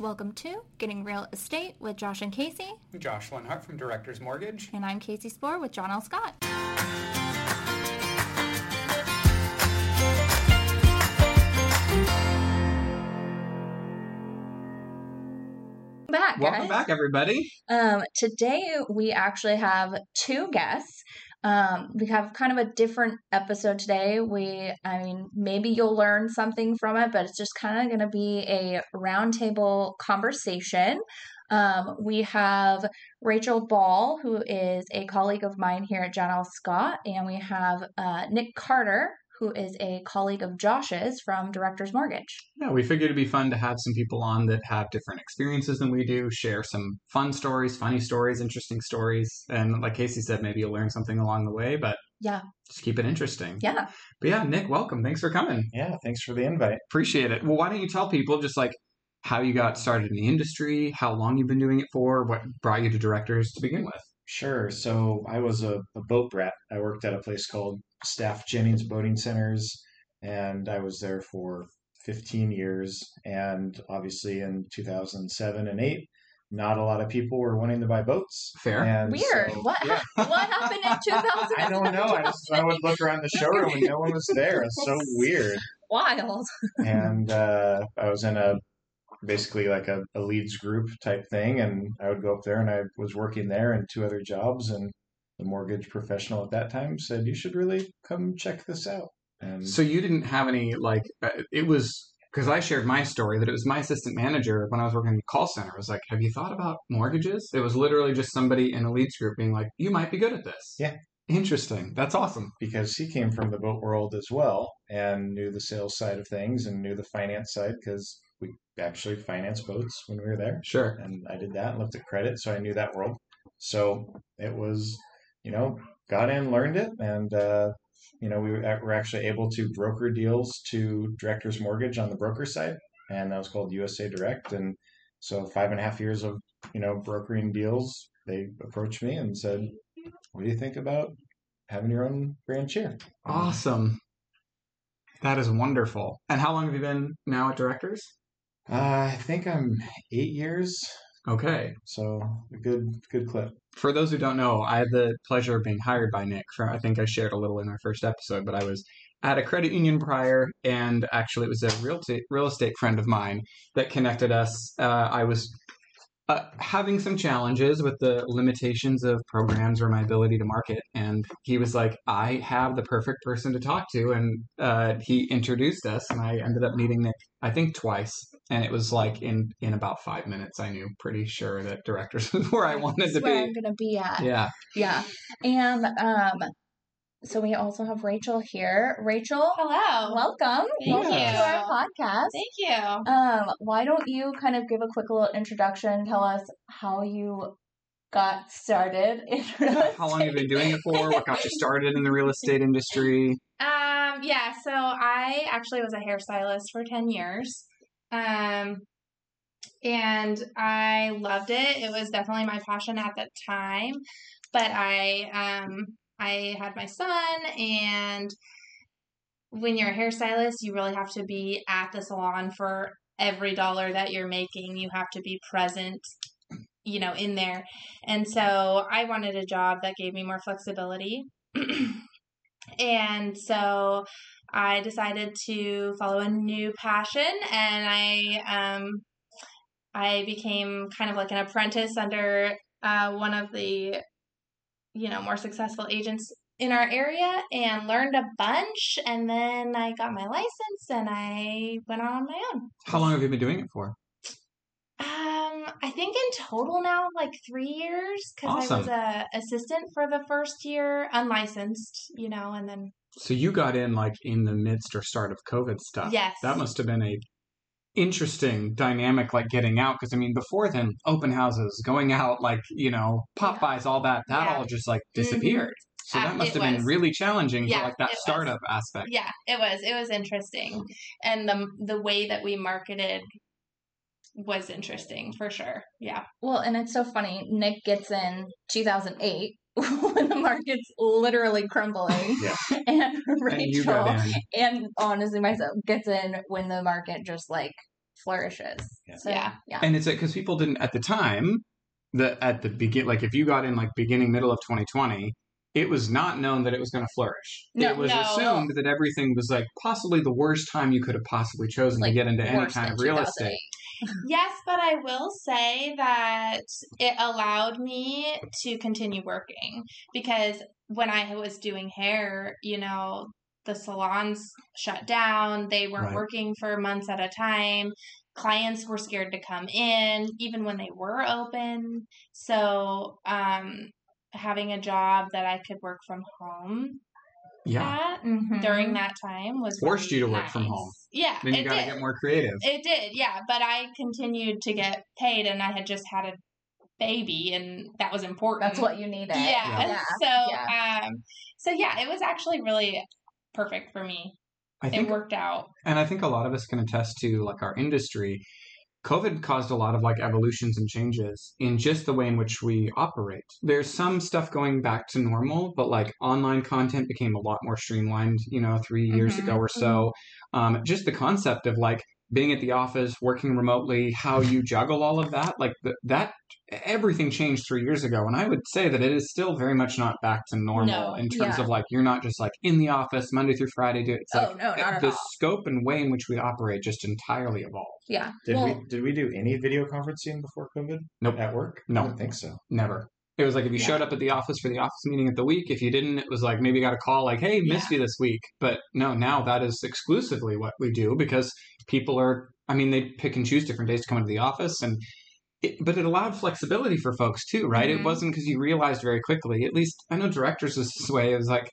Welcome to Getting Real Estate with Josh and Casey. Josh Lenhart from Directors Mortgage. And I'm Casey Spoor with John L. Scott. Back, Welcome guys. back, everybody. Um, today we actually have two guests. Um, we have kind of a different episode today. We, I mean, maybe you'll learn something from it, but it's just kind of going to be a roundtable conversation. Um, we have Rachel Ball, who is a colleague of mine here at John L. Scott, and we have uh, Nick Carter, who is a colleague of Josh's from Directors Mortgage. Yeah, we figured it'd be fun to have some people on that have different experiences than we do, share some fun stories, funny stories, interesting stories. And like Casey said, maybe you'll learn something along the way, but Yeah, just keep it interesting. yeah. But yeah, Nick, welcome. Thanks for coming. Yeah, thanks for the invite. Appreciate it. Well, why don't you tell people just like how you got started in the industry, how long you've been doing it for, what brought you to directors to begin with? Sure. So I was a, a boat brat. I worked at a place called Staff Jennings Boating Centers, and I was there for 15 years. And obviously, in 2007 and 8, not a lot of people were wanting to buy boats. Fair. And Weird. so- what yeah. what happened in 2000? I don't know. I just I would look around the showroom and no one was there. It's so weird. Wild. and uh, I was in a basically like a, a leads group type thing, and I would go up there, and I was working there and two other jobs, and the mortgage professional at that time said you should really come check this out. And So you didn't have any like uh, it was because I shared my story that it was my assistant manager when I was working in the call center was like, "Have you thought about mortgages?" It was literally just somebody in a leads group being like, "You might be good at this." Yeah. Interesting. That's awesome. because he came from the boat world as well and knew the sales side of things and knew the finance side because we actually financed boats when we were there. Sure. and I did that and looked at credit, so I knew that world. So it was, you know, got in, learned it, and uh, you know, we were were actually able to broker deals to Directors Mortgage on the broker side, and that was called USA Direct. And so five and a half years of you know brokering deals, they approached me and said, "What do you think about having your own branch here?" Awesome. That is wonderful. And how long have you been now at directors? Uh, I think I'm eight years, Okay. so a good good clip. For those who don't know, I had the pleasure of being hired by Nick. For, I think I shared a little in our first episode, but I was at a credit union prior, and actually, it was a real, ta- real estate friend of mine that connected us. Uh, I was uh, having some challenges with the limitations of programs or my ability to market, and he was like, "I have the perfect person to talk to," and uh, he introduced us, and I ended up meeting Nick, I think, twice, and it was like in in about five minutes, I knew pretty sure that directors was where I wanted to That's where be. I'm gonna be at. Yeah. Yeah. And um so we also have Rachel here. Rachel, Hello. welcome. Thank welcome you. to our podcast. Thank you. Um, why don't you kind of give a quick little introduction, tell us how you got started in real How long you've you been doing it for? What got you started in the real estate industry? Um, yeah, so I actually was a hairstylist for 10 years. Um, and I loved it. It was definitely my passion at that time. But I um I had my son and when you're a hairstylist, you really have to be at the salon for every dollar that you're making. You have to be present, you know, in there. And so I wanted a job that gave me more flexibility. and so I decided to follow a new passion and I um I became kind of like an apprentice under uh, one of the you know more successful agents in our area and learned a bunch and then I got my license and I went on my own. How long have you been doing it for? Um, I think in total now like three years because I was Awesome. a assistant for the first year, unlicensed, you know, and then So you got in like in the midst or start of COVID stuff. Yes. That must have been a interesting dynamic like getting out because I mean before then open houses, going out like, you know, pop buys, all that, that Yeah. all just like disappeared. So Uh, that must it have been was. really challenging Yeah, for like that it was. startup aspect. yeah, it was it was interesting, and the the way that we marketed was interesting for sure. Yeah, Well, and it's so funny. Nick gets in 2008 when the market's literally crumbling, Yeah. and And Rachel got in. and honestly myself gets in when the market just like flourishes. Yeah. So, Yeah. yeah. And it's uh, because people didn't at the time that at the begin like if you got in like beginning middle of 2020, it was not known that it was going to flourish. No, it was no. assumed that everything was like possibly the worst time you could have possibly chosen Like, to get into any kind of real estate. Yes, but I will say that it allowed me to continue working because when I was doing hair, you know, the salons shut down. They weren't Right. working for months at a time. Clients were scared to come in, even when they were open. So, um, having a job that I could work from home Yeah. at Mhm. during that time was Forced really you to work from home. Yeah, Then you it got to did. get more creative. It did, yeah. But I continued to get paid, and I had just had a baby, and that was important. That's what you needed. Yeah. Yeah. So, Yeah. um, so yeah, it was actually really perfect for me. I think, It think worked out. And I think a lot of us can attest to like our industry. COVID caused a lot of like evolutions and changes in just the way in which we operate. There's some stuff going back to normal, but like online content became a lot more streamlined, you know, 3 years Mhm. ago or so. Um, just the concept of like being at the office, working remotely, how you juggle all of that, like th- that, everything changed three years ago. And I would say that it is still very much not back to normal No. in terms Yeah. of like, you're not just like in the office Monday through Friday. Do it. It's Oh, like, no, not at the all. scope and way in which we operate just entirely evolved. Yeah. Did well, we did we do any video conferencing before COVID? Nope. At work? No. I don't think so. Never. It was like if you Yeah. showed up at the office for the office meeting at the week, if you didn't, it was like maybe you got a call like, "Hey, missed you this week." But no, now that is exclusively what we do because people are. I mean, they pick and choose different days to come into the office, and it, but it allowed flexibility for folks too, right? It Mhm. wasn't because you realized very quickly. At least I know directors is this way. It was like,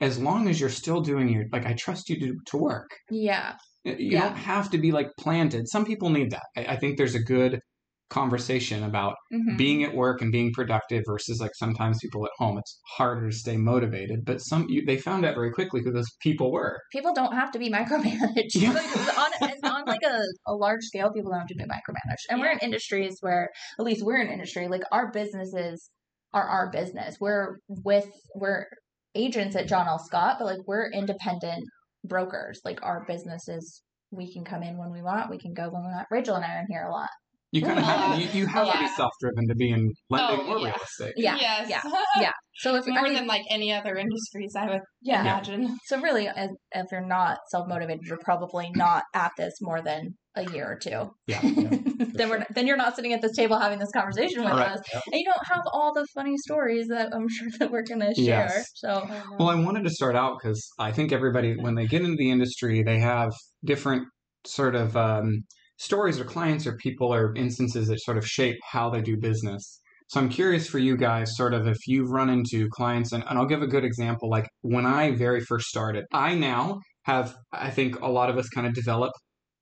as long as you're still doing your like, I trust you to to work. yeah. You Yeah. don't have to be like planted. Some people need that. I, I think there's a good conversation about Mhm. being at work and being productive versus like sometimes people at home. It's harder to stay motivated, but some you, they found out very quickly who those people were. People don't have to be micromanaged. Yeah. Like, on, on like a, a large scale, people don't have to be micromanaged. And we're in industries where, at least we're in industry, like our businesses are our business. We're with, we're agents at John L. Scott, but like we're independent brokers. Like our businesses, we can come in when we want, we can go when we want. Rachel and I are in here a lot. You kind of have you, you have to be self driven to be in lending Oh, or yeah. real estate. Yeah. yes. yeah, yeah. So if More I mean, than like any other industries, I would yeah, imagine. So really, as, if you're not self motivated, you're probably not at this more than a year or two. Yeah. then we're then you're not sitting at this table having this conversation with All right. us, and you don't have all the funny stories that I'm sure that we're gonna share. Yes. So Well, I wanted to start out because I think everybody, when they get into the industry, they have different sort of um, stories or clients or people or instances that sort of shape how they do business. So I'm curious for you guys, sort of, if you've run into clients, and, and I'll give a good example. Like when I very first started, I now have, I think a lot of us kind of develop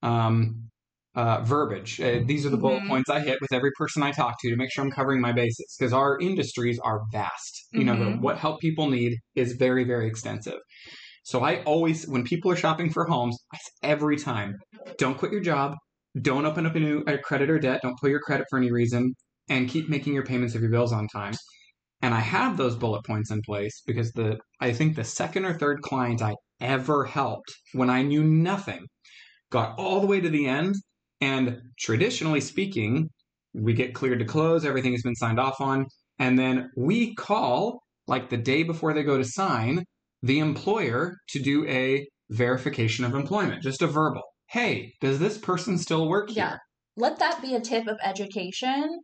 um, uh, verbiage. Uh, these are the bullet Mhm. points I hit with every person I talk to to make sure I'm covering my bases because our industries are vast. You know, the, Mhm. what help people need is very, very extensive. So I always, when people are shopping for homes, every time, don't quit your job, don't open up a new a credit or debt, don't pull your credit for any reason, and keep making your payments of your bills on time. And I have those bullet points in place because the I think the second or third client I ever helped when I knew nothing got all the way to the end. And traditionally speaking, we get cleared to close, everything has been signed off on, and then we call like the day before they go to sign the employer to do a verification of employment, just a verbal. Hey, does this person still work Yeah. here? let that be a tip of education.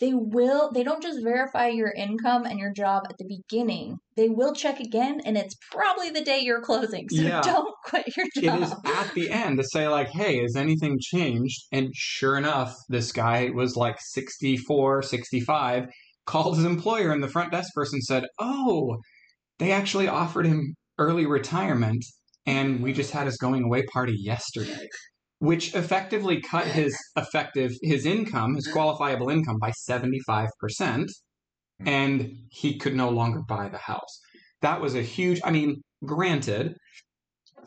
They will. They don't just verify your income and your job at the beginning. They will check again, and it's probably the day you're closing. So Yeah. don't quit your job. It is at the end to say like, hey, has anything changed? And sure enough, this guy was like 64, 65, called his employer and the front desk person said, oh, they actually offered him early retirement and we just had his going away party yesterday. Which effectively cut his effective his income, his qualifiable income by 75%, and he could no longer buy the house. That was a huge I mean, granted,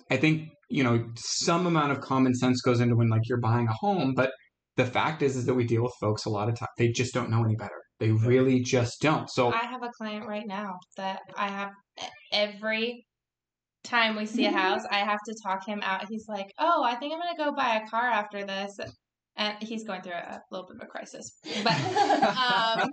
I think you know some amount of common sense goes into when like you're buying a home, but the fact is is that we deal with folks a lot of time they just don't know any better. They really just don't. So I have a client right now that I have every time we see a house, I have to talk him out. He's like, "Oh, I think I'm gonna go buy a car after this," and he's going through a little bit of a crisis. But um,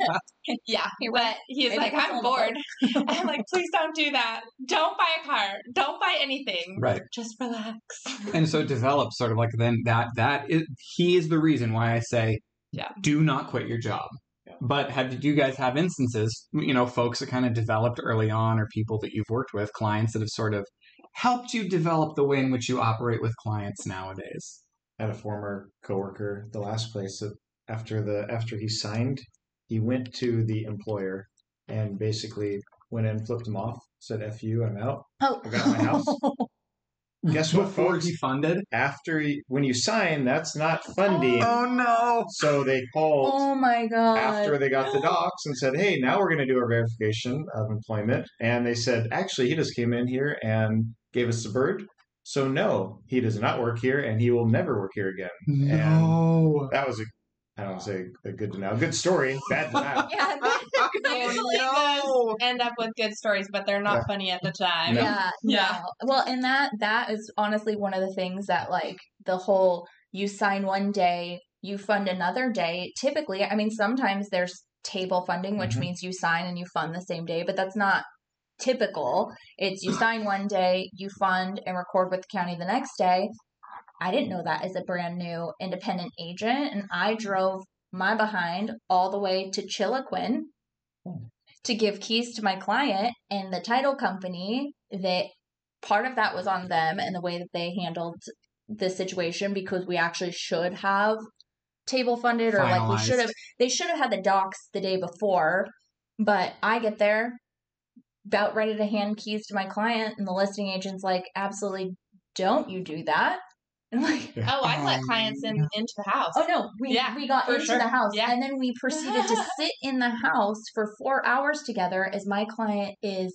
yeah, but he's Maybe like, "I'm bored." I'm like, "Please don't do that. Don't buy a car. Don't buy anything. Right. Just relax." and so it develops sort of like then that that is he is the reason why I say Yeah. do not quit your job. But have did you guys have instances, you know, folks that kind of developed early on or people that you've worked with, clients that have sort of helped you develop the way in which you operate with clients nowadays? I had a former coworker, the last place that after the after he signed, he went to the employer and basically went in, flipped him off, said "F you, I'm out." Oh, I got my house. Guess what, Before folks? he funded? After he, when you sign, that's not funding. Oh no. So they called oh my god. after they got the docs and said, "Hey, now we're going to do our verification of employment." And they said, "Actually, he just came in here and gave us the bird. So no, he does not work here, and he will never work here again." No. That was a, I don't say a good to know, good story, bad to know. yeah, Usually no. does end up with good stories, but they're not Yeah. funny at the time. No. yeah, Yeah. no. Well, and that that is honestly one of the things that like the whole you sign one day, you fund another day. Typically, I mean, sometimes there's table funding, which Mhm. means you sign and you fund the same day, but that's not typical. It's you sign one day, you fund and record with the county the next day. I didn't know that as a brand new independent agent, and I drove my behind all the way to Chiloquin to give keys to my client and the title company that part of that was on them and the way that they handled the situation because we actually should have table funded or like we should have they should have had the docs the day before but i get there about ready to hand keys to my client and the listing agent's like absolutely don't you do that and I'm like Oh, I let Um, clients in into the house. Oh no, we Yeah, we got into sure. the house Yeah. and then we proceeded to sit in the house for 4 hours together as my client is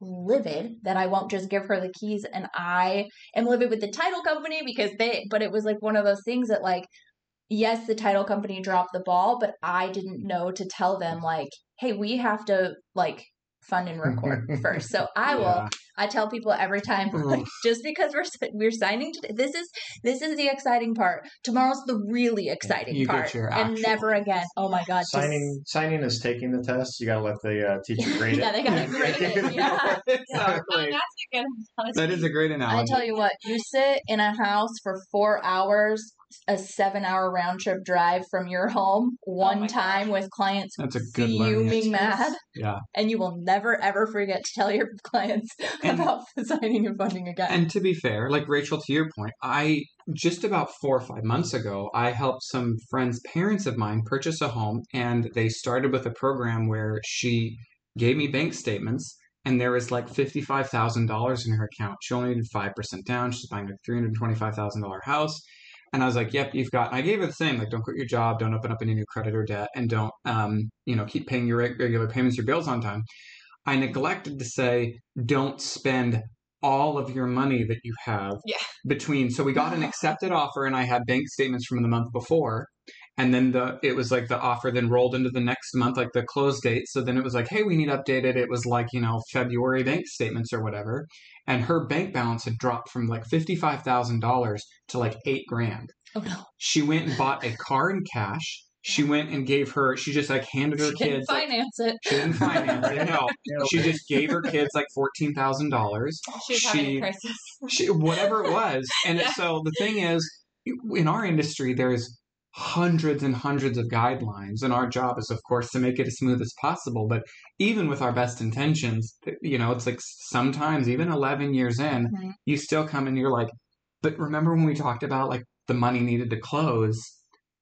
livid that I won't just give her the keys and I am livid with the title company because they but it was like one of those things that like yes, the title company dropped the ball, but I didn't know to tell them like, hey, we have to like fund and record first. So I will Yeah. I tell people every time, like, just because we're we're signing today, this is this is the exciting part. Tomorrow's the really exciting You get part, your and never again. Oh my god, just- signing signing is taking the test. You got to let the uh, teacher grade it. yeah, they gotta grade it. Yeah. Exactly. that's a good analogy. That is a great I analogy. tell you what, you sit in a house for four hours, a seven-hour round trip drive from your home, oh one Oh time gosh. with clients That's a good learning fuming mad, Yeah. and you will never ever forget to tell your clients And- about signing and funding again. And to be fair, like Rachel, to your point, I just about four or five months ago, I helped some friends, parents of mine, purchase a home, and they started with a program where she gave me bank statements, and there was like fifty-five thousand dollars in her account. She only needed five percent down. She's buying a three hundred twenty-five thousand dollar house. And I was like, "Yep, you've got." I gave her the same, like, don't quit your job, don't open up any new credit or debt, and don't, um, you know, keep paying your regular payments, your bills on time. I neglected to say, don't spend all of your money that you have Yeah. between so we got an accepted offer and i had bank statements from the month before and then the it was like the offer then rolled into the next month like the close date. So then it was like hey we need updated. It was like you know february bank statements or whatever. And her bank balance had dropped from like $55000 to like eight grand. Oh no, she went and bought a car in cash. She went and gave her she just like handed her she didn't kids like, finance it. she didn't finance it. No. She just gave her kids like $14000 She she- a crisis. she, whatever it was. And Yeah. so the thing is, in our industry, there's hundreds and hundreds of guidelines, and our job is, of course, to make it as smooth as possible. But even with our best intentions, you know, it's like sometimes even 11 years in, Mhm. you still come and you're like, but remember when we talked about like the money needed to close?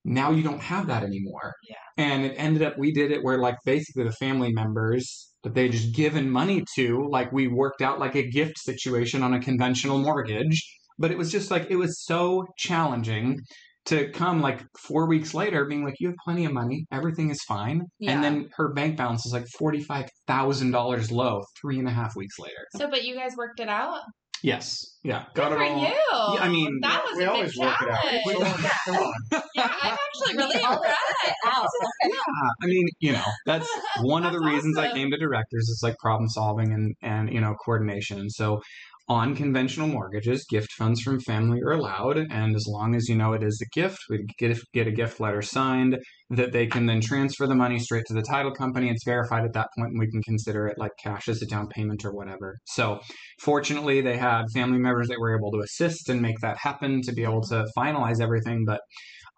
Now you don't have that anymore. Yeah. And it ended up, we did it where like basically the family members that they just given money to, like we worked out like a gift situation on a conventional mortgage. But it was just like, it was so challenging to come like four weeks later being like, you have plenty of money, everything is fine. Yeah. And then her bank balance is like $45,000 low three and a half weeks later. So, but you guys worked it out. Yes. Yeah. Good Got it for all. you. Yeah, I mean, that was we a big always work it out. challenge. Yeah, I'm actually really We impressed. Yeah, I mean, you know, that's one of the That's reasons I came to directors is like problem solving and and you know coordination. And so on conventional mortgages, gift funds from family are allowed, and as long as you know it is a gift, we get get a gift letter signed that they can then transfer the money straight to the title company. It's verified at that point, and we can consider it like cash as a down payment or whatever. So, fortunately, they had family members that were able to assist and make that happen to be able to finalize everything. But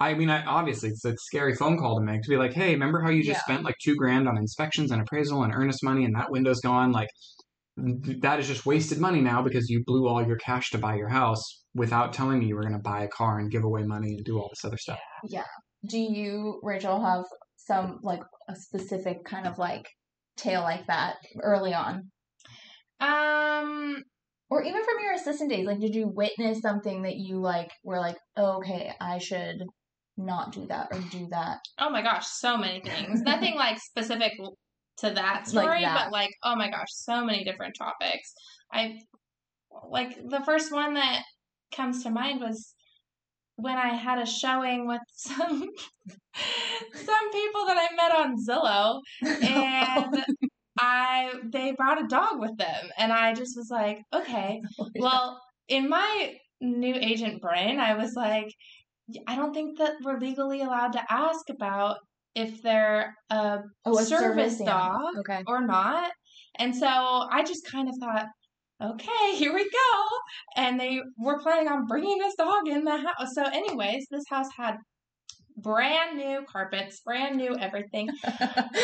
I mean, I, obviously, it's a scary phone call to make to be like, "Hey, remember how you just Yeah. spent like two grand on inspections and appraisal and earnest money, and that window's gone?" Like that is just wasted money now because you blew all your cash to buy your house without telling me you were going to buy a car and give away money and do all this other stuff. Yeah. Do you, Rachel, have some like a specific kind of like tale like that early on? Um, Or even from your assistant days, like did you witness something that you like were like, oh, okay, I should not do that or do that? oh my gosh, so many things. Nothing like specific to that Like story, that. but like, oh my gosh, so many different topics. I like the first one that comes to mind was when I had a showing with some some people that I met on Zillow and I they brought a dog with them and I just was like, okay, oh, well, in my new agent brain, I was like, I don't think that we're legally allowed to ask about if they're a oh, a service animal. dog Okay. or not. And so I just kind of thought, okay, here we go. And they were planning on bringing this dog in the house. So, anyways, this house had brand new carpets, brand new everything.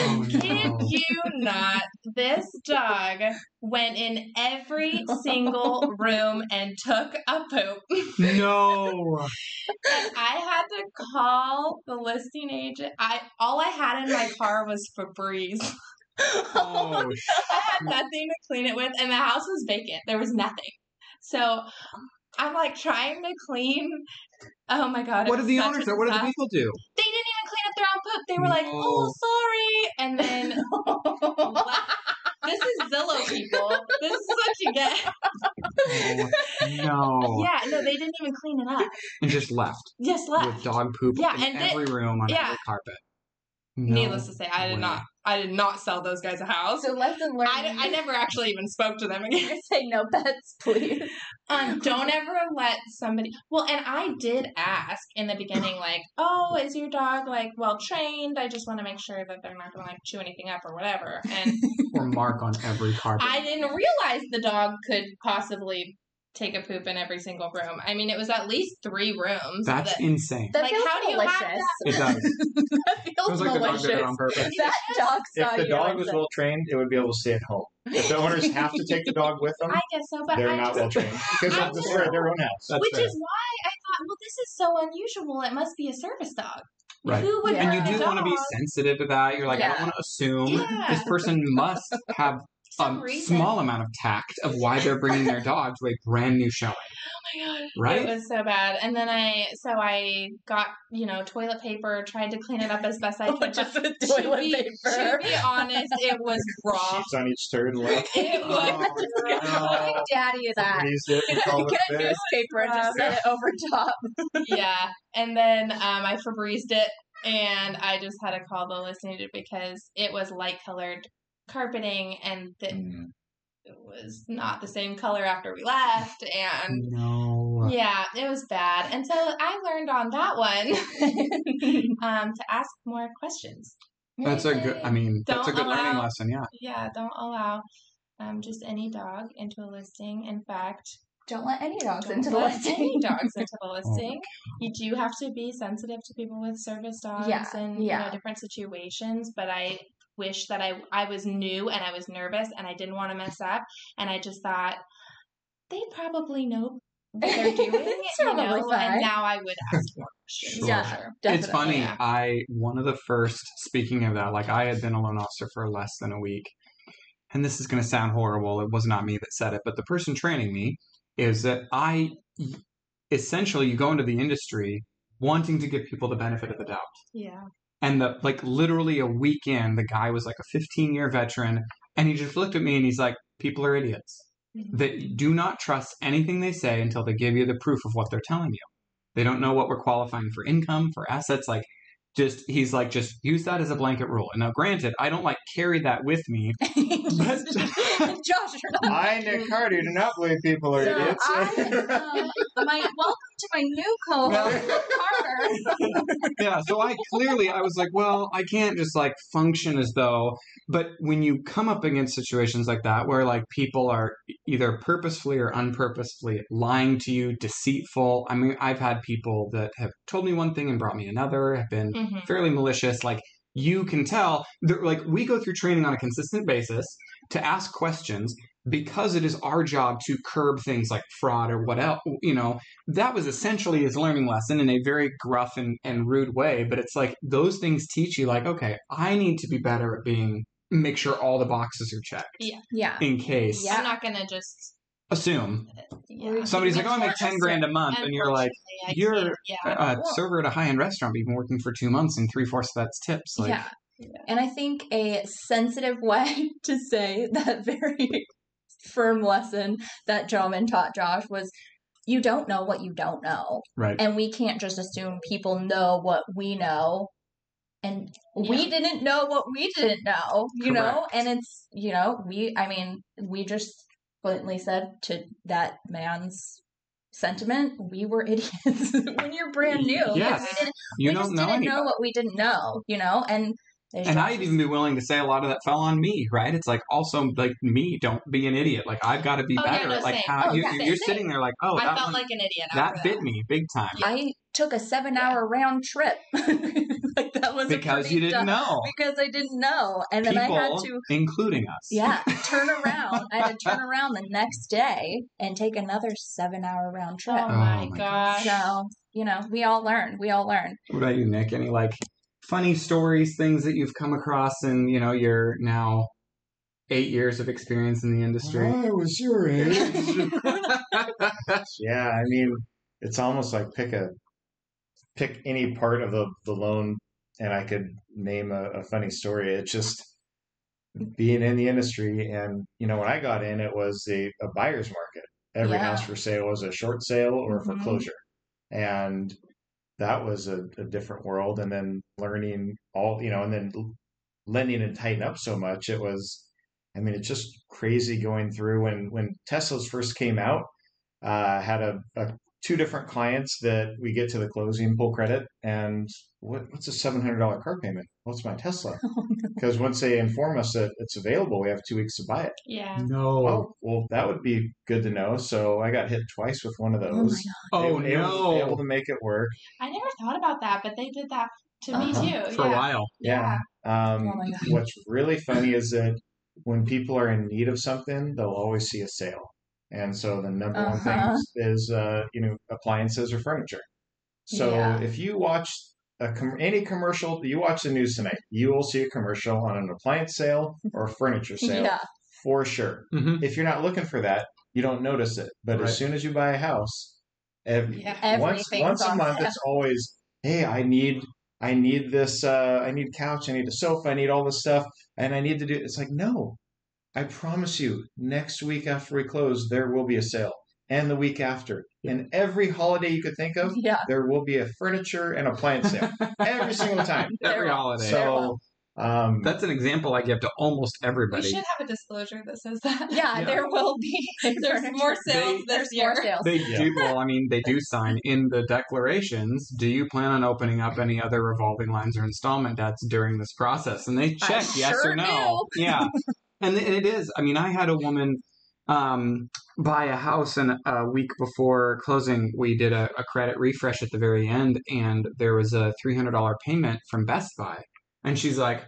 Oh, Kid no. you not, this dog went in every single room and took a poop. No. I had to call the listing agent. I all I had in my car was Febreze. Oh, I had nothing to clean it with, and the house was vacant. There was nothing. So I'm like trying to clean. Oh my god! what did the owners? What did the people do? They didn't even clean up their own poop. They were like, "Oh, sorry," and then this is Zillow people. This is what you get. Oh, no. Yeah, no, they didn't even clean it up. And just left Just left. with dog poop Yeah, in and they- every room on yeah. every carpet. No Needless to say, I did way. not. I did not sell those guys a house. so lesson learned. I, I never actually even spoke to them again. I say no pets, please. Um, don't ever let somebody. Well, and I did ask in the beginning, like, "Oh, is your dog like well trained? I just want to make sure that they're not going to like chew anything up or whatever." And Or mark on every carpet. I didn't realize the dog could possibly take a poop in every single room. I mean, it was at least three rooms. That's that- insane. That Like, feels how do you delicious. have It does. that It feels was like the dog did it on purpose. That dog saw If the dog and was well trained, it would be able to stay at home. If the owners have to take the dog with them, I guess so, but they're I not well trained because I of the just- story of their own house. That's which fair. is why I thought, well, this is so unusual. It must be a service dog. Right. Who would Yeah. And you do want to be sensitive to that. You're like, I don't want to assume Yeah. this person must have Some reason. small amount of tact of why they're bringing their dog to a brand new showing, Oh my god. right? It was so bad. And then I, so I got, you know, toilet paper, tried to clean it up as best I could. Just but with to toilet be, paper. To be honest, it was raw. Sheets on each turd left. It was Oh, raw. Daddy is that. Freeze it and call Get a newspaper and just set it over top. yeah. And then um, I Febrezed it, and I just had to call the listing agent because it was light colored carpeting, and the, Mm. it was not the same color after we left, and no. yeah, it was bad. And so I learned on that one um, to ask more questions. That's a good. I mean, that's a Don't good learning lesson. Yeah. Yeah, don't allow um, just any dog into a listing. In fact, Don't let any dogs don't into the listing. any dogs into the listing. You do have to be sensitive to people with service dogs Yeah, and you know different situations. But I wish that I I was new and I was nervous and I didn't want to mess up. And I just thought they probably know what they're doing, It's you know. And now I would ask more questions. Sure. Yeah, for sure. It's funny. yeah. I one of the first. Speaking of that, like I had been a loan officer for less than a week, and this is going to sound horrible. It was not me that said it, but the person training me is that I essentially you go into the industry wanting to give people the benefit of the doubt. Yeah. And the like literally a week in, the guy was like a 15 year veteran, and he just looked at me and he's like, "People are idiots. Mhm. That do not trust anything they say until they give you the proof of what they're telling you. They don't know what we're qualifying for income, for assets. Like just he's like just use that as a blanket rule. And now, granted, I don't like carry that with me. But- Josh, you're not. I, Nick Carter, do not believe people are So idiots. I, um, my welcome to my new co-host, Carter. yeah, so I clearly I was like, well, I can't just like function as though. But when you come up against situations like that, where like people are either purposefully or unpurposefully lying to you, deceitful. I mean, I've had people that have told me one thing and brought me another. Have been Mhm. fairly malicious. Like you can tell, they're- like we go through training on a consistent basis to ask questions because it is our job to curb things like fraud or what else. You know, that was essentially his learning lesson in a very gruff and, and rude way. But it's like those things teach you, like, okay, I need to be better at being make sure all the boxes are checked Yeah. Yeah. In case. Yeah. I'm not gonna just. Assume Yeah. somebody's like, oh, I make ten grand a month, and you're like, I you're yeah. a Well- server at a high end restaurant, but you've been working for two months, and three fourths of that's tips. Like, yeah. Yeah. And I think a sensitive way to say that very firm lesson that gentleman taught Josh was you don't know what you don't know. right. And we can't just assume people know what we know. And we didn't know what we didn't know, you know? And it's, you know, we, I mean, we just bluntly said to that man's sentiment, we were idiots when you're brand new. because Yes. We, didn't, You we don't just know didn't any know what we didn't know, you know? And there's And just I'd even be willing to say a lot of that fell on me, right? It's like also like me, don't be an idiot. Like I've got to be Oh, yeah, better. no, like same. how Oh, you, yeah, you're same. sitting there like, oh, I that felt one, like an idiot. that after bit me big time I took a seven hour round trip. like that was a because you didn't tough- know. Because I didn't know. And then People, I had to including us. yeah, turn around. I had to turn around the next day and take another seven hour round trip. Oh, Oh my my gosh. So, you know, we all learn. We all learn. What about you, Nick? Any like funny stories, things that you've come across, in you know your now eight years of experience in the industry? I was your age. yeah, I mean, it's almost like pick a pick any part of the the loan, and I could name a, a funny story. It's just being in the industry, and you know, when I got in, it was a, a buyer's market. Every Yeah. house for sale was a short sale or a Mhm. foreclosure, and that was a, a different world. And then learning all, you know, and then lending and tighten up so much, it was I mean, it's just crazy going through when when Teslas first came out. Uh, had a, a two different clients that we get to the closing pull credit, and what, what's a seven hundred dollar car payment? What's my Tesla? Because once they inform us that it's available, we have two weeks to buy it. Yeah. No. Oh, well, that would be good to know. So I got hit twice with one of Oh my those. Oh, Able- able, able to make it work. I never thought about that, but they did that to me Uh-huh. too. For yeah. a while. Yeah. Um, Oh my God. what's really funny is that when people are in need of something, they'll always see a sale. And so the number one thing Uh-huh. is, is uh, you know appliances or furniture. So Yeah. if you watch a com- any commercial, you watch the news tonight, you will see a commercial on an appliance sale or a furniture sale Yeah. for sure. hmm If you're not looking for that, you don't notice it. But Right. as soon as you buy a house, ev- Yeah. once once a on month, sale. it's always, hey, I need I need this, uh, I need couch, I need a sofa, I need all this stuff, and I need to do. It's like no, I promise you, next week after we close, there will be a sale, and the week after, and every holiday you could think of, Yeah. there will be a furniture and appliance sale every single time. Every holiday. So, um, That's an example I give to almost everybody. We everybody. should have a disclosure that says that. Yeah, Yeah. there will be There's more sales They- this There's more year. sales. They Yeah. do well. I mean, they do sign in the declarations. Do you plan on opening up any other revolving lines or installment debts during this process? And they I check yes sure or no. Yeah, and it is. I mean, I had a woman um, buy a house, and a week before closing, we did a, a credit refresh at the very end, and there was a three hundred dollar payment from Best Buy, and she's like.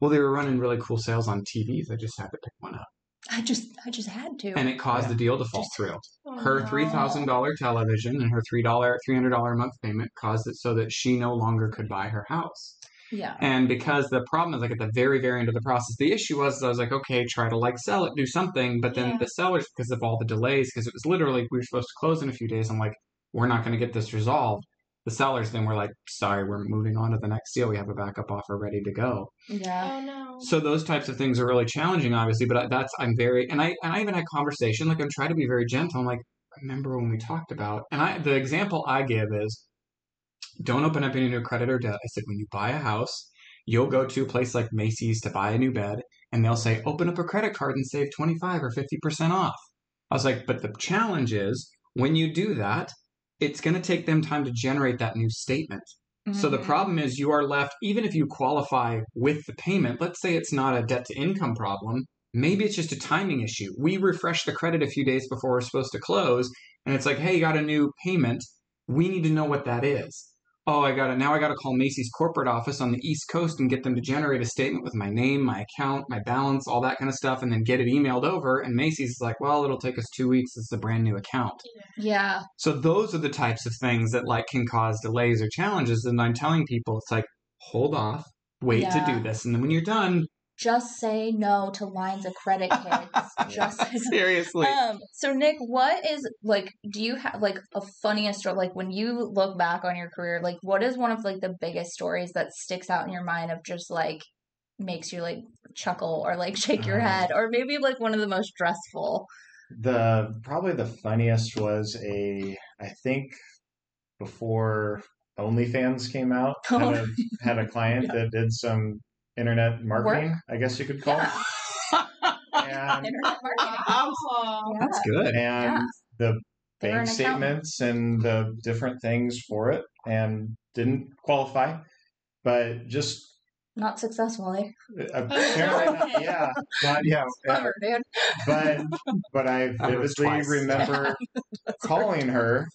Well, they were running really cool sales on TVs. I just had to pick one up, I just I just had to. and it caused Yeah. the deal to fall Just- through Oh, her three thousand dollar television and her three dollar three hundred dollar a month payment caused it so that she no longer could buy her house. Yeah. And because the problem is like at the very very end of the process, the issue was I was like, okay, try to like sell it, do something, but then Yeah. the sellers because of all the delays, because it was literally we were supposed to close in a few days. I'm like, we're not going to get this resolved. The sellers then were like, sorry, we're moving on to the next deal. We have a backup offer ready to go. Yeah. Oh no. So those types of things are really challenging, obviously. But I- that's I'm very and I and I even had conversation like I'm trying to be very gentle. I'm like, remember when we talked about and I the example I give is don't open up any new credit or debt. I said, when you buy a house, you'll go to a place like Macy's to buy a new bed, and they'll say, open up a credit card and save 25 or 50% off. I was like, but the challenge is when you do that, it's going to take them time to generate that new statement. So the Mhm. problem is you are left, even if you qualify with the payment, let's say it's not a debt to income problem, maybe it's just a timing issue. We refresh the credit a few days before we're supposed to close, and it's like, hey, you got a new payment. We need to know what that is. Oh, I got to now I got to call Macy's corporate office on the East Coast and get them to generate a statement with my name, my account, my balance, all that kind of stuff, and then get it emailed over. And Macy's is like, well, it'll take us two weeks. It's a brand new account. Yeah. So those are the types of things that like can cause delays or challenges. And I'm telling people, it's like, hold off, wait Yeah. to do this, and then when you're done, Just say no to lines of credit, kids. Just seriously, Um, so Nick, what is like do you have like a funniest story like when you look back on your career, like what is one of like the biggest stories that sticks out in your mind of just like makes you like chuckle or like shake your Um, head or maybe like one of the most stressful. The probably the funniest was a I think before OnlyFans came out, had a, had a client that did some internet marketing, I guess you could call Yeah. it. And, Internet marketing. Wow. that's good. and Yeah. the They bank statements and the different things for it and didn't qualify. But just Not successfully. apparently, okay. yeah, not, yeah, yeah, Bummer, but but I vividly twice. remember calling her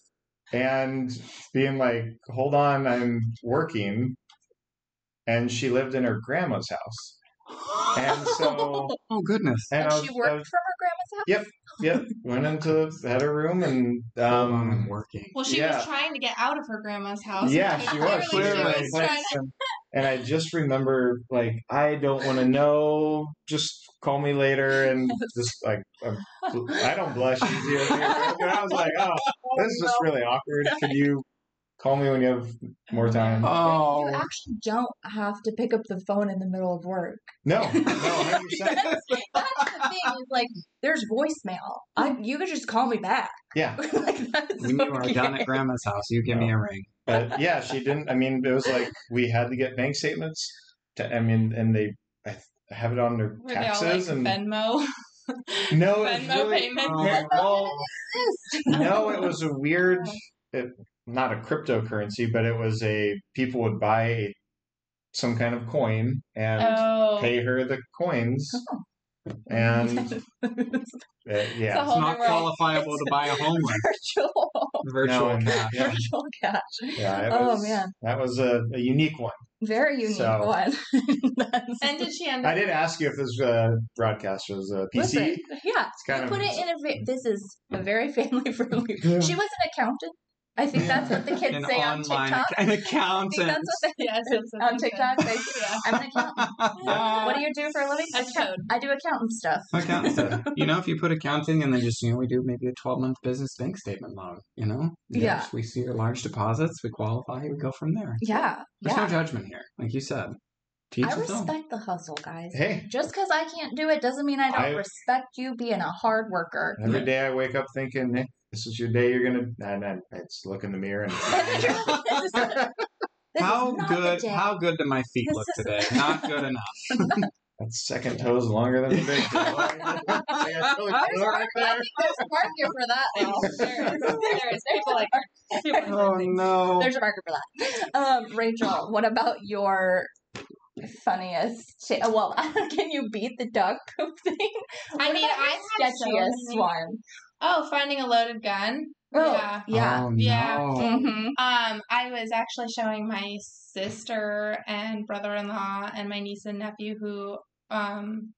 and being like, "Hold on, I'm working," and she lived in her grandma's house, and so oh goodness, and And I was, she worked was- from her grandma's house? Yep. yep, went into had a room and Hold on, I'm um, working. Well, she Yeah. was trying to get out of her grandma's house. yeah, she was. She Clearly. She was trying to- and, and I just remember like I don't want to know. Just call me later, and just like I'm, I don't blush easy. And I was like, oh, this is just really awkward. Can you call me when you have more time? Oh, You actually don't have to pick up the phone in the middle of work. No, no, hundred percent. That's the thing is like there's voicemail. I you could just call me back. Yeah, like that's when you are done at grandma's house, you give me a ring. but yeah, she didn't. I mean, it was like we had to get bank statements. To, I mean, and they I have it on their Were they all like taxes and Venmo? no, it was Venmo really, payments? no, well, no, it was a weird, it, not a cryptocurrency, but it was a people would buy some kind of coin and Oh. pay her the coins, and uh, yeah, whole It's not new world. to buy a home virtual Virtual No, cash. yeah, virtual cash. yeah. It Oh was, man, that was a, a unique one. very unique So- one. And did she end up? I did ask you if this uh, broadcast was a PC. Listen, yeah, It's kind you of put it in a. This is a very family friendly. Yeah. She was an accountant. I think that's what the kids An say on TikTok. an I think accountant. that's what they Yes, that's on they TikTok. They, Yeah. I'm an accountant. What do you do for a living? A Account- I do accountant stuff. Accountant stuff. You know, if you put accounting and then just, you know, we do maybe a 12 month business bank statement loan, you know? Yeah. Yes, We see your large deposits, we qualify, we go from there. Yeah, There's yeah. no judgment here, like you said. Teach I its own. respect the hustle, guys. Hey, Just because I can't do it doesn't mean I don't I- respect you being a hard worker. every day I wake up thinking, hey, this is your day. You're gonna, and I, I just look in the mirror and. This How is not the good how good do my feet This look today? Not good enough. That second toe's longer than the big toe. That's really There's cool right there. There's a market for that now. There is. There is. Like Oh no. There's a market for that. Um, Rachel, what about your funniest? Sh- well, can you beat the dog poop thing? I mean, I your have so sketchiest many- one. Oh, finding a loaded gun. Oh, Yeah. yeah. Oh, Yeah. Mm-hmm. Um, I was actually showing my sister and brother-in-law and my niece and nephew who um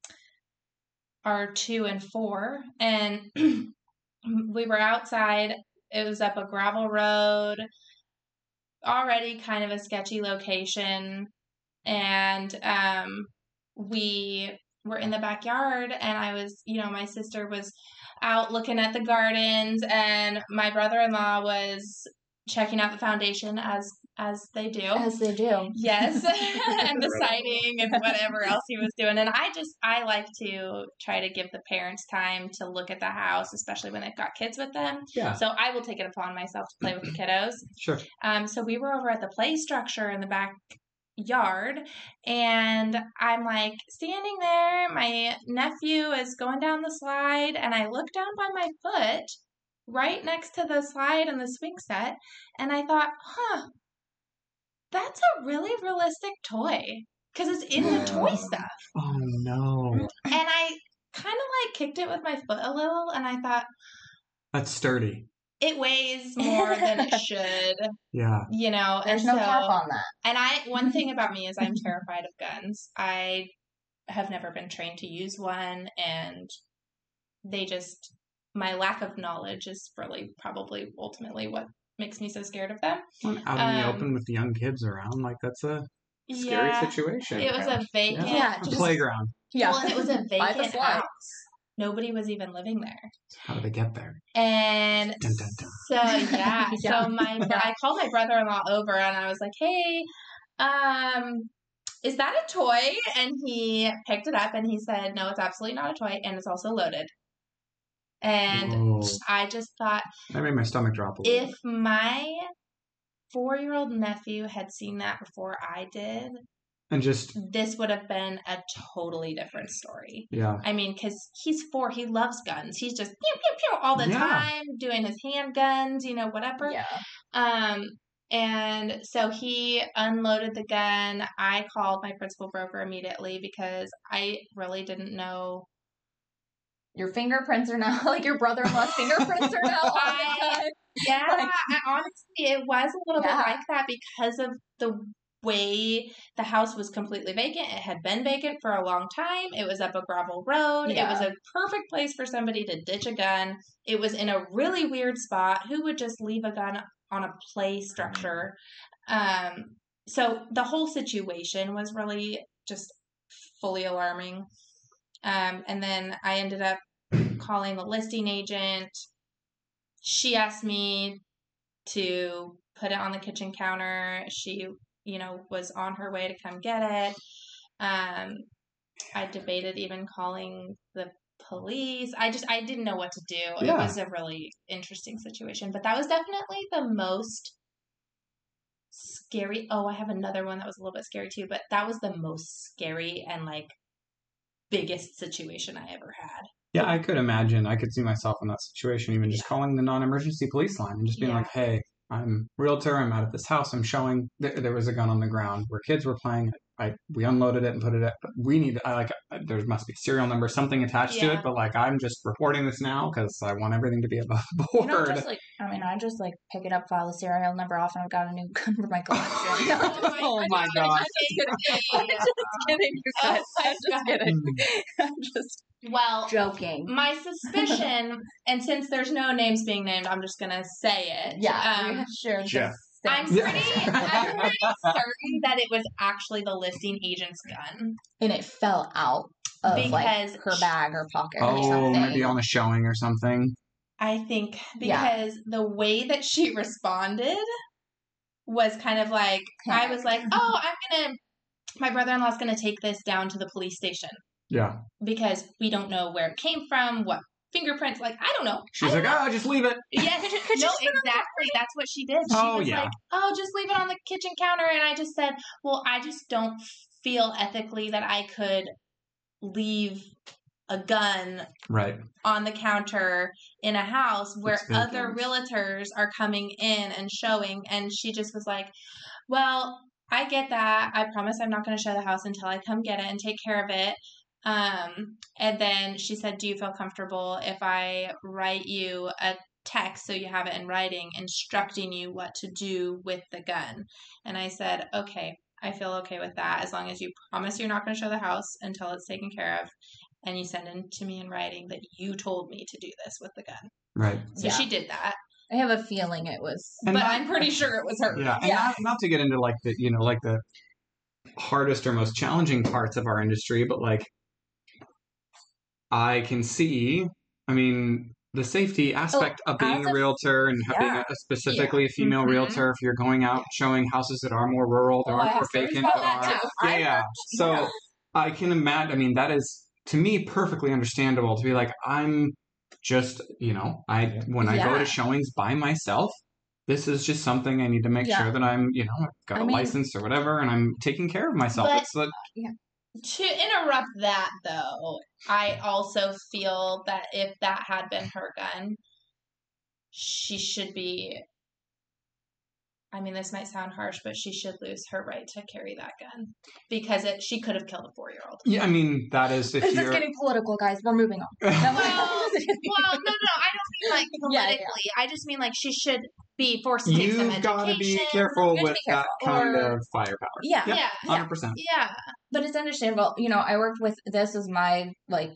are two and four, and we were outside. It was up a gravel road, already kind of a sketchy location, and um, we were in the backyard, and I was, you know, my sister was out looking at the gardens, and my brother-in-law was checking out the foundation as as they do. As they do. Yes, and the siding and whatever else he was doing. And I just, I like to try to give the parents time to look at the house, especially when they've got kids with them. Yeah, So I will take it upon myself to play with the kiddos. sure. Um, so we were over at the play structure in the backyard, and I'm like standing there. My nephew is going down the slide, and I look down by my foot right next to the slide and the swing set, and I thought, huh, that's a really realistic toy because it's in the toy stuff. Oh no, And I kind of like kicked it with my foot a little, and I thought that's sturdy. It weighs more than it should, Yeah, you know. There's and no so, harp on that. And I, one thing about me is I'm terrified of guns. I have never been trained to use one, and they just, my lack of knowledge is really probably ultimately what makes me so scared of them. Well, out in the Um, open with the young kids around, like that's a scary yeah, situation. it was a vacant, Yeah, A just- playground. Yeah. well, it was a By the vacant house. Nobody was even living there, How did they get there? and Dun, dun, dun. So yeah, Yeah. so my I called my brother-in-law over and I was like, "Hey, um, is that a toy?" And he picked it up and he said, "No, it's absolutely not a toy, and it's also loaded." And Whoa. I just thought, that made my stomach drop a little. if my four-year-old nephew had seen that before I did, and just this would have been a totally different story. yeah, I mean, because he's four, he loves guns. He's just pew pew pew all the Yeah. time, doing his handguns, you know, whatever. Yeah. Um, and so he unloaded the gun. I called my principal broker immediately because I really didn't know. Your fingerprints are now like your brother-in-law's fingerprints are now I- gun. Yeah, I, honestly, it was a little Yeah. bit like that because of the way the house was completely vacant. It had been vacant for a long time. It was up a gravel road. It was a perfect place for somebody to ditch a gun. It was in a really weird spot. Who would just leave a gun on a play structure? Um, so the whole situation was really just fully alarming. Um, and then I ended up calling the listing agent. She asked me to put it on the kitchen counter. She, you know, was on her way to come get it. Um, I debated even calling the police. I just I didn't know what to do. It was a really interesting situation, but that was definitely the most scary. Oh, I have another one that was a little bit scary too, but that was the most scary and like biggest situation I ever had. yeah, I could imagine. I could see myself in that situation, even just calling the non-emergency police line and just being Yeah. like, "Hey, I'm realtor. I'm out at this house. I'm showing there, there was a gun on the ground where kids were playing. I we unloaded it and put it up. But we need. I like. There must be a serial number, something attached to it. But like, I'm just reporting this now because I want everything to be above board. You know, just like I mean, I just like pick it up, file the serial number off, and I've got a new gun for my collection. Oh no, I'm Oh I'm my just God. kidding. I'm just kidding. You guys. my I'm just kidding. I'm just hmm. Well, joking. my suspicion, and since there's no names being named, I'm just gonna say it. Yeah, Um, we shared Jeff. I'm thing. Yeah. pretty, I'm pretty certain that it was actually the listing agent's gun. and it fell out of Because like her bag or pocket or oh, something. maybe on a showing or something. I think Yeah. because the way that she responded was kind of like I was like, "Oh, I'm gonna." My brother-in-law's gonna take this down to the police station Yeah, because we don't know where it came from, what fingerprints. Like I don't know. she's like, don't know. "Oh, just leave it." Yeah, Could you- could you no, just put it on the exactly. That's what she did. She Oh, was yeah. like, "Oh, just leave it on the kitchen counter," and I just said, "Well, I just don't feel ethically that I could leave a gun Right. on the counter in a house where other realtors are coming in and showing." And she just was like, "Well." I get that. I promise I'm not going to show the house until I come get it and take care of it. Um, and then she said, Do you feel comfortable if I write you a text so you have it in writing instructing you what to do with the gun? And I said, Okay, I feel okay with that as long as you promise you're not going to show the house until it's taken care of. And you send it to me in writing that you told me to do this with the gun. Right. So Yeah. she did that. I have a feeling it was. And but not- I'm pretty sure it was her. Yeah, and Yeah. Not, not to get into like the you know like the hardest or most challenging parts of our industry, but like I can see. I mean, the safety aspect of being a a- realtor and having yeah. a, a specifically a female Mhm. realtor if you're going out showing houses that are more rural that Oh, aren't for vacant that are yeah yeah so i can imagine i mean that is to me perfectly understandable to be like i'm just you know i Yeah. when i go to showings by myself this is just something i need to make Yeah. sure that i'm you know I've got I a mean- license or whatever and i'm taking care of myself But- it's like To interrupt that though, I also feel that if that had been her gun, she should be I mean this might sound harsh, but she should lose her right to carry that gun. Because it she could have killed a four year old. yeah i mean that is if This is you're getting political, guys. We're moving on. Well, well, no, no, Like Yeah, yeah. politically. I just mean like she should be forced to take some you've education. got to be careful You have to with be careful. that kind Or- of firepower Yeah. Yep, Yeah, Yeah. 100% yeah. but it's understandable. You know, I worked with this is my like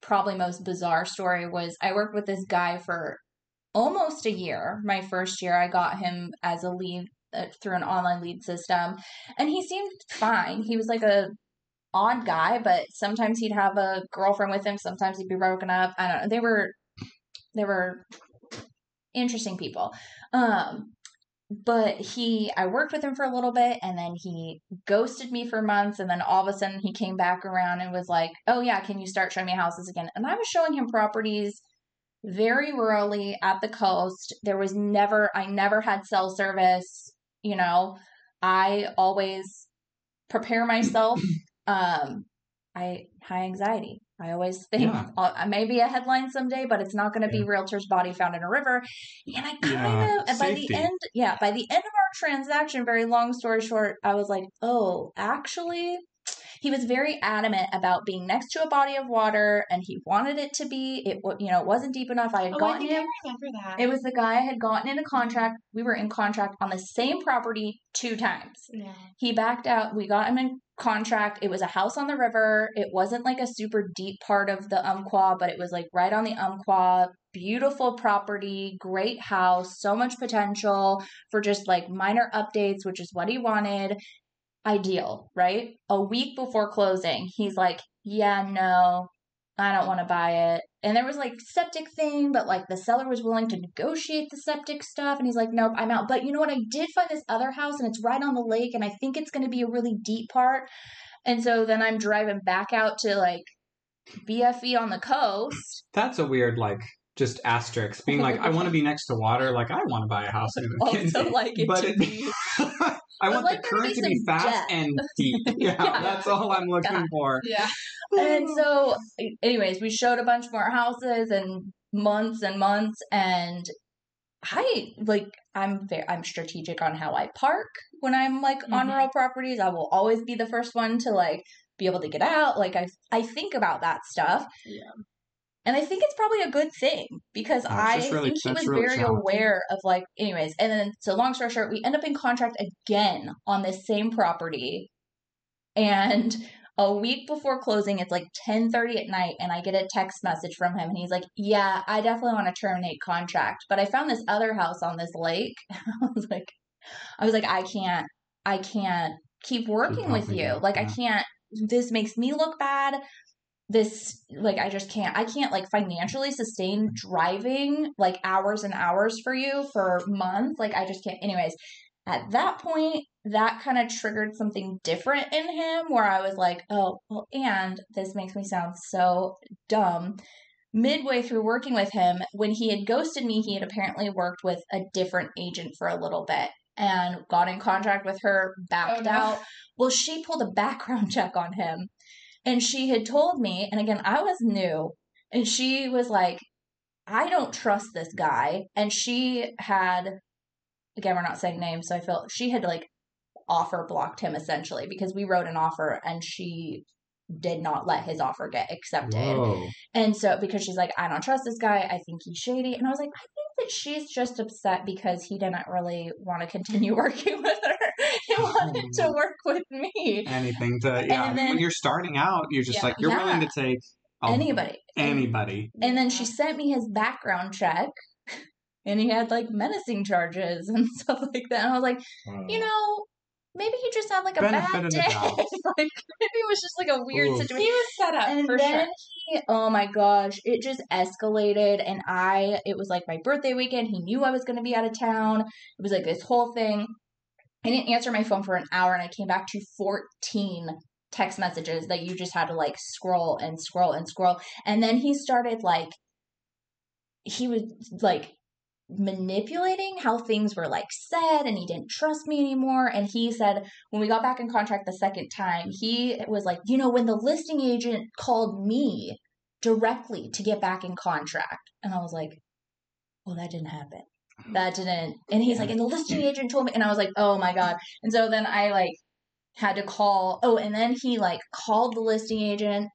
probably most bizarre story was I worked with this guy for almost a year. My first year, I got him as a lead uh, through an online lead system, and he seemed fine. He was like a odd guy, but sometimes he'd have a girlfriend with him. Sometimes he'd be broken up. I don't know. They were they were interesting people. Um, but he i worked with him for a little bit and then he ghosted me for months and then all of a sudden he came back around and was like oh yeah can you start showing me houses again? And i was showing him properties very rurally at the coast. There was never i never had cell service you know. I always prepare myself um i high anxiety i always think Yeah. uh, I may be a headline someday but it's not going to be realtor's body found in a river. And i kind Yeah, of and by the end yeah by the end of our transaction very long story short i was like oh actually he was very adamant about being next to a body of water and he wanted it to be it you know it wasn't deep enough i had Oh, I gotten think him I remember that. it was the guy I had gotten in a contract. We were in contract on the same property two times. yeah. He backed out. We got him in contract. It was a house on the river. It wasn't like a super deep part of the Umpqua, but it was like right on the Umpqua. Beautiful property, great house, so much potential for just like minor updates, which is what he wanted. Ideal, right? A week before closing, he's like, Yeah, no, I don't want to buy it. And there was like septic thing, but like the seller was willing to negotiate the septic stuff. And he's like, nope, I'm out. But you know what? I did find this other house and it's right on the lake. And I think it's going to be a really deep part. And so then I'm driving back out to like BFE on the coast. That's a weird like just asterisk being like I want to be next to water like I want to buy a house. Also, like it but to it- be. I want like the current to be fast depth. and deep. Yeah, Yeah. that's all I'm looking for. Yeah. And so, anyways, we showed a bunch more houses and months and months. And I like, I'm very, I'm strategic on how I park when I'm like on Mhm. rural properties. I will always be the first one to like be able to get out. Like I, I think about that stuff. Yeah. And I think it's probably a good thing because I really- think he was really very aware of like, anyways. And then, so long story short, we end up in contract again on this same property. And a week before closing, it's like 10:30 at night, and I get a text message from him, and he's like, "Yeah, I definitely want to terminate contract, but I found this other house on this lake." I was like, "I was like, I can't, I can't keep working with you. you, Like, I can't. This makes me look bad." This like I just can't I can't like financially sustain driving like hours and hours for you for months like I just can't anyways at that point that kind of triggered something different in him where I was like, oh, well, and this makes me sound so dumb. Midway through working with him, when he had ghosted me, he had apparently worked with a different agent for a little bit and got in contract with her, oh, backed Oh, no. out. Well, she pulled a background check on him. And she had told me, and again, I was new, and she was like, I don't trust this guy. And she had, again, we're not saying names, so I feel she had like offer blocked him essentially because we wrote an offer and she did not let his offer get accepted. Whoa. And so because she's like, I don't trust this guy, I think he's shady. And I was like, I think that she's just upset because he didn't really want to continue working with her. He wanted to hmm. work with me. Anything to yeah. then- when you're starting out, you're just Yeah. like you're willing to take a- Anybody. Anybody. And then she sent me his background check. And he had like menacing charges and stuff like that. And I was like, Wow. you know, maybe he just had like a Benefit bad day. like maybe it was just like a weird Oof. situation. He was set up and for then sure. he oh my gosh it just escalated and i it was like my birthday weekend he knew i was going to be out of town it was like this whole thing i didn't answer my phone for an hour and i came back to 14 text messages that you just had to like scroll and scroll and scroll and then he started like he was like manipulating how things were like said and he didn't trust me anymore and he said when we got back in contract the second time he was like you know when the listing agent called me directly to get back in contract and i was like well that didn't happen. Mm-hmm. That didn't and he's like and the listing agent told me and i was like oh my god. And so then i like had to call oh and then he like called the listing agent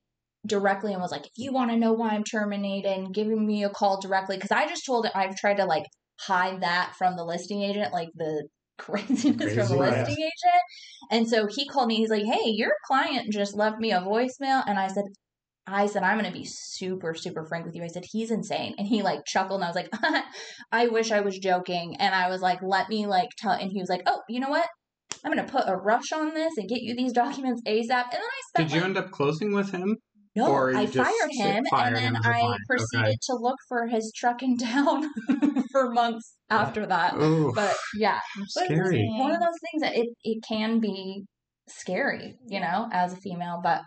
directly and was like, if you want to know why I'm terminating, giving me a call directly. Because I just told it, I've tried to like hide that from the listing agent, like the craziness from the Crazy, listing agent. And so he called me, he's like, hey, your client just left me a voicemail. And I said, I said, I'm going to be super, super frank with you. I said, he's insane. And he like chuckled and I was like, I wish I was joking. And I was like, let me like tell. And he was like, oh, you know what? I'm going to put a rush on this and get you these documents ASAP. And then I spent Did you like, end up closing with him? No, Or I fired him, fired and then him I proceeded Okay. to look for his truck in town for months after that. Oh, But yeah, scary. one of those things that it, it can be scary, you know, as a female, but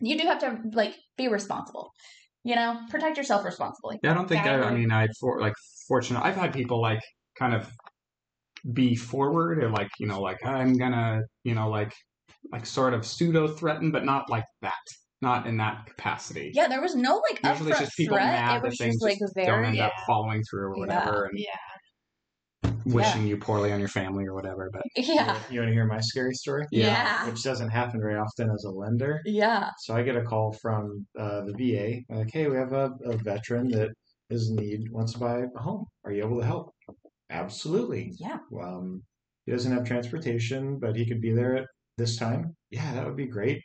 you do have to like be responsible. You know, protect yourself responsibly. Yeah, I don't think I, I mean I for like fortunate. I've had people like kind of be forward or like you know like I'm gonna you know like like sort of pseudo threaten, but not like that, not in that capacity. Yeah, there was no like Usually it's just people threat. mad It that was things just like just don't end very up Yeah. following through or Yeah. whatever, and Yeah. wishing you poorly on your family or whatever. But yeah, You want to hear my scary story? yeah, Which doesn't happen very often as a lender. yeah. So I get a call from uh, the VA, like, hey, we have a, a veteran that is in need, wants to buy a home. Are you able to help? Absolutely. Yeah. Um, he doesn't have transportation, but he could be there at this time. Yeah, that would be great.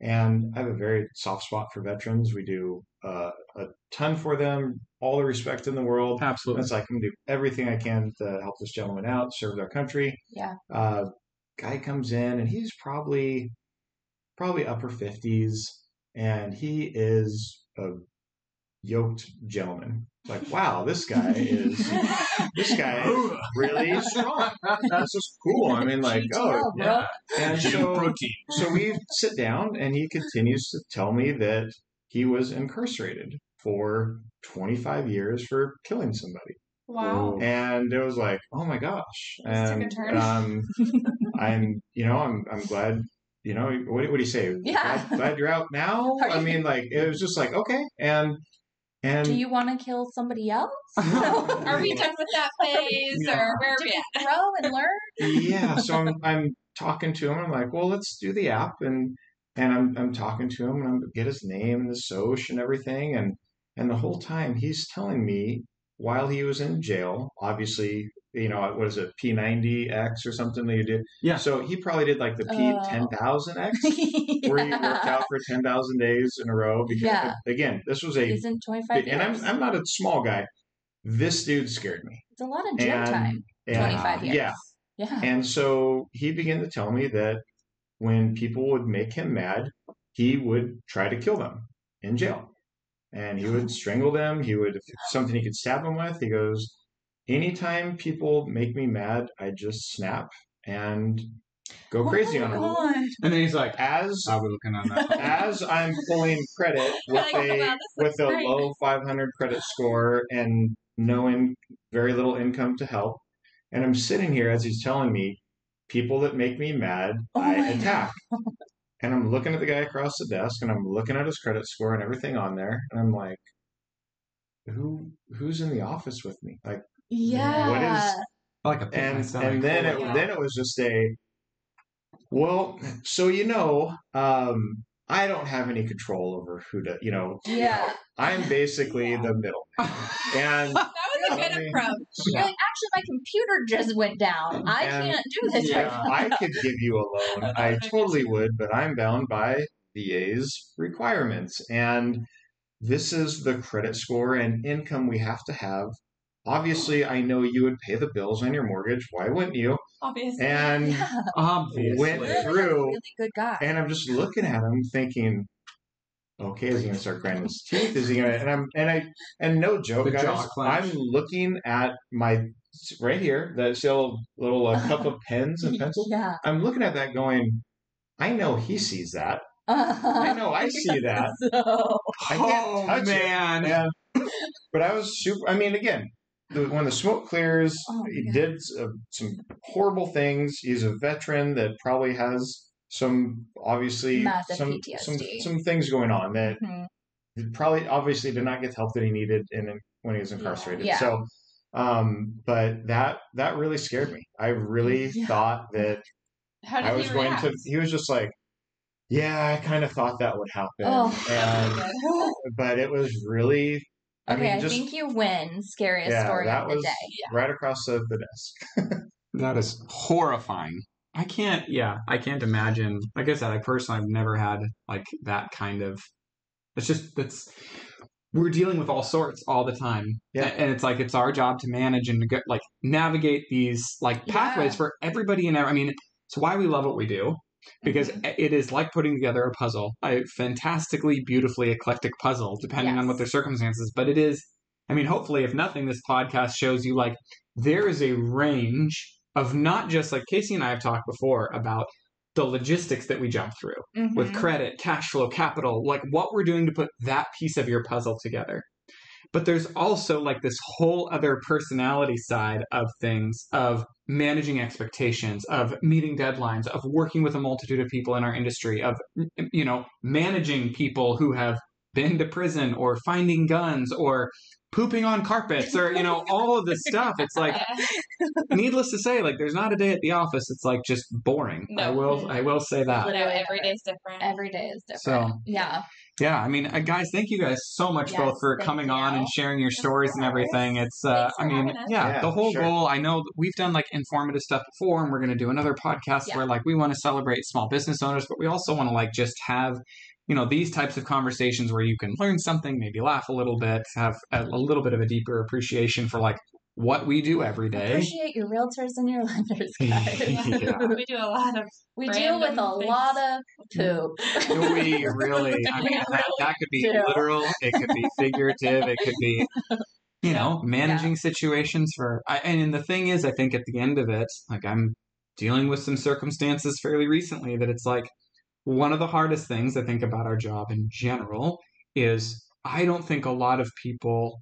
And I have a very soft spot for veterans. We do uh, a ton for them, all the respect in the world. absolutely, It's like I'm gonna do everything I can to help this gentleman out, serve their country. Yeah. Uh, guy comes in and he's probably probably upper fifties, and he is a yoked gentleman. Like, wow, this guy is this guy is really strong. That's just cool. I mean, like, oh, GTL, bro. and so so we sit down and he continues to tell me that he was incarcerated for 25 years for killing somebody Wow. and it was like oh my gosh This took a and um i'm you know i'm i'm glad you know what, what do you say Yeah. glad, glad you're out now i mean like it was just like okay and and Do you want to kill somebody else? Are we done with that phase, Yeah. or where are we to at? grow and learn? yeah so I'm, I'm talking to him i'm like well let's do the app and and i'm, I'm talking to him and i'm get his name and the soch and everything and and the whole time he's telling me while he was in jail obviously you know what is it p90x or something that you did Yeah. so he probably did like the Oh. Uh. p10000x where he worked out for 10,000 days in a row because Yeah. again this was a Isn't 25 and I'm. I'm not a small guy this dude scared me it's a lot of gym and, time. and 25 years. yeah Yeah. and so he began to tell me that when people would make him mad, he would try to kill them in jail. And he would strangle them. He would, if something he could stab them with, he goes, Anytime people make me mad, I just snap and go oh crazy oh on my them. God. and then he's like, As "I'll be looking on that." as I'm pulling credit with Like, a wow, with a great. low 500 credit score and no in, very little income to help, and I'm sitting here as he's telling me, people that make me mad, Oh I my attack. And I'm looking at the guy across the desk, and I'm looking at his credit score and everything on there, and I'm like, who who's in the office with me? Like, Yeah. What is- like a and myself. and then it Yeah. then it was just a well so you know um i don't have any control over who to you know Yeah. i'm basically Yeah. the middle and That was a good mean, approach. You're like, actually, my computer just went down. I And- can't do this Yeah. right i could give you a loan i totally would but i'm bound by va's requirements and this is the credit score and income we have to have obviously, I know you would pay the bills on your mortgage. Why wouldn't you? Obviously. And Yeah. Obviously. went through, really good guy. and I'm just looking at him thinking, okay, is he gonna start grinding his teeth? Is he gonna? And I'm and I and no joke, guys. I'm looking at my right here, that little little uh, cup of pens and pencils. Yeah. I'm looking at that, going, I know he sees that. I know I see that. So, I can't oh touch it. man. Yeah. but I was super. I mean, again, the, when the smoke clears, Oh, he yeah. did uh, some horrible things. He's a veteran that probably has some obviously Massive some, some PTSD. some things going on that mhm. probably obviously did not get the help that he needed in when he was incarcerated. Yeah. So, um, but that that really scared me. I really Yeah. thought that I was going to. He was just like, "Yeah, I kind of thought that would happen," Oh. and but it was really. I okay, mean, I think you win. Scariest yeah, story that of the was day. right across the, the desk. That is horrifying. I can't, yeah, I can't imagine. Like I said, I personally I've never had like that kind of. It's just that's we're dealing with all sorts all the time, Yeah. And it's like it's our job to manage and neg- like navigate these like pathways Yeah. for everybody and every. I mean, it's why we love what we do because Mm-hmm. it is like putting together a puzzle, a fantastically, beautifully eclectic puzzle, depending on what their circumstances. But it is, I mean, hopefully, if nothing, this podcast shows you like there is a range of not just like Casey and I have talked before about the logistics that we jump through with Mhm. credit, cash flow, capital, like what we're doing to put that piece of your puzzle together. But there's also like this whole other personality side of things of managing expectations, of meeting deadlines, of working with a multitude of people in our industry, of you know, managing people who have been to prison or finding guns or pooping on carpets or you know all of this stuff. It's like needless to say like there's not a day at the office it's like just boring. I will I will say that. No, Literally every day's different. Every day is different. So- yeah. Yeah, I mean, uh, guys, thank you guys so much Yes, both for thank coming on and sharing your stories and everything. It's, uh, I mean, yeah, Yeah, the whole sure. goal. I know we've done like informative stuff before, and we're going to do another podcast Yeah. where like we want to celebrate small business owners, but we also want to like just have, you know, these types of conversations where you can learn something, maybe laugh a little bit, have a, a little bit of a deeper appreciation for like what we do every day. Appreciate your realtors and your lenders, guys. Yeah. we do a lot of we deal with a things. lot of poop. we really i mean that, that could be Yeah. literal it could be figurative it could be you know managing situations for I, and the thing is i think at the end of it like i'm dealing with some circumstances fairly recently that it's like one of the hardest things i think about our job in general is i don't think a lot of people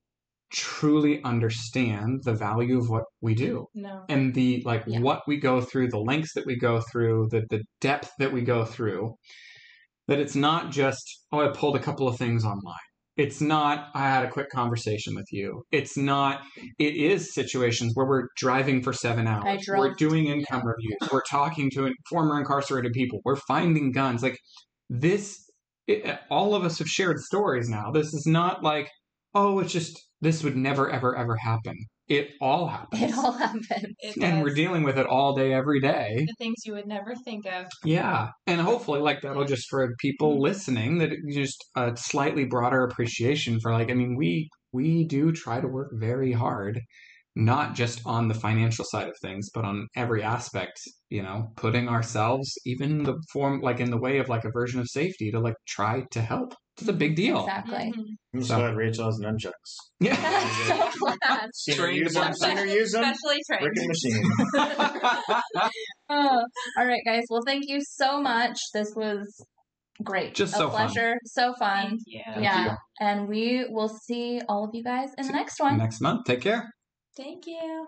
truly understand the value of what we do. No. and the like Yeah. what we go through the lengths that we go through the the depth that we go through that it's not just oh i pulled a couple of things online. It's not i had a quick conversation with you. It's not it is situations where we're driving for seven hours. We're doing income reviews. We're talking to former incarcerated people. We're finding guns. Like this it, all of us have shared stories now. This is not like oh it's just this would never ever ever happen. It all happens. It all happens. It and does. we're dealing with it all day every day. The things you would never think of. yeah. And hopefully like that'll just for people mm-hmm. listening that it just a slightly broader appreciation for like i mean we we do try to work very hard not just on the financial side of things but on every aspect you know putting ourselves even the form like in the way of like a version of safety to like try to help it's a big deal Exactly. Mhm. I'm so So- glad Rachel has nunchucks. yeah That's so glad. Trained use them. one. Use them. Especially trained. Freaking machine. Oh, all right, guys. Well, thank you so much. This was great. Just a so fun. pleasure. So fun. Thank you. yeah. you. And we will see all of you guys in the next one. next month take care Thank you.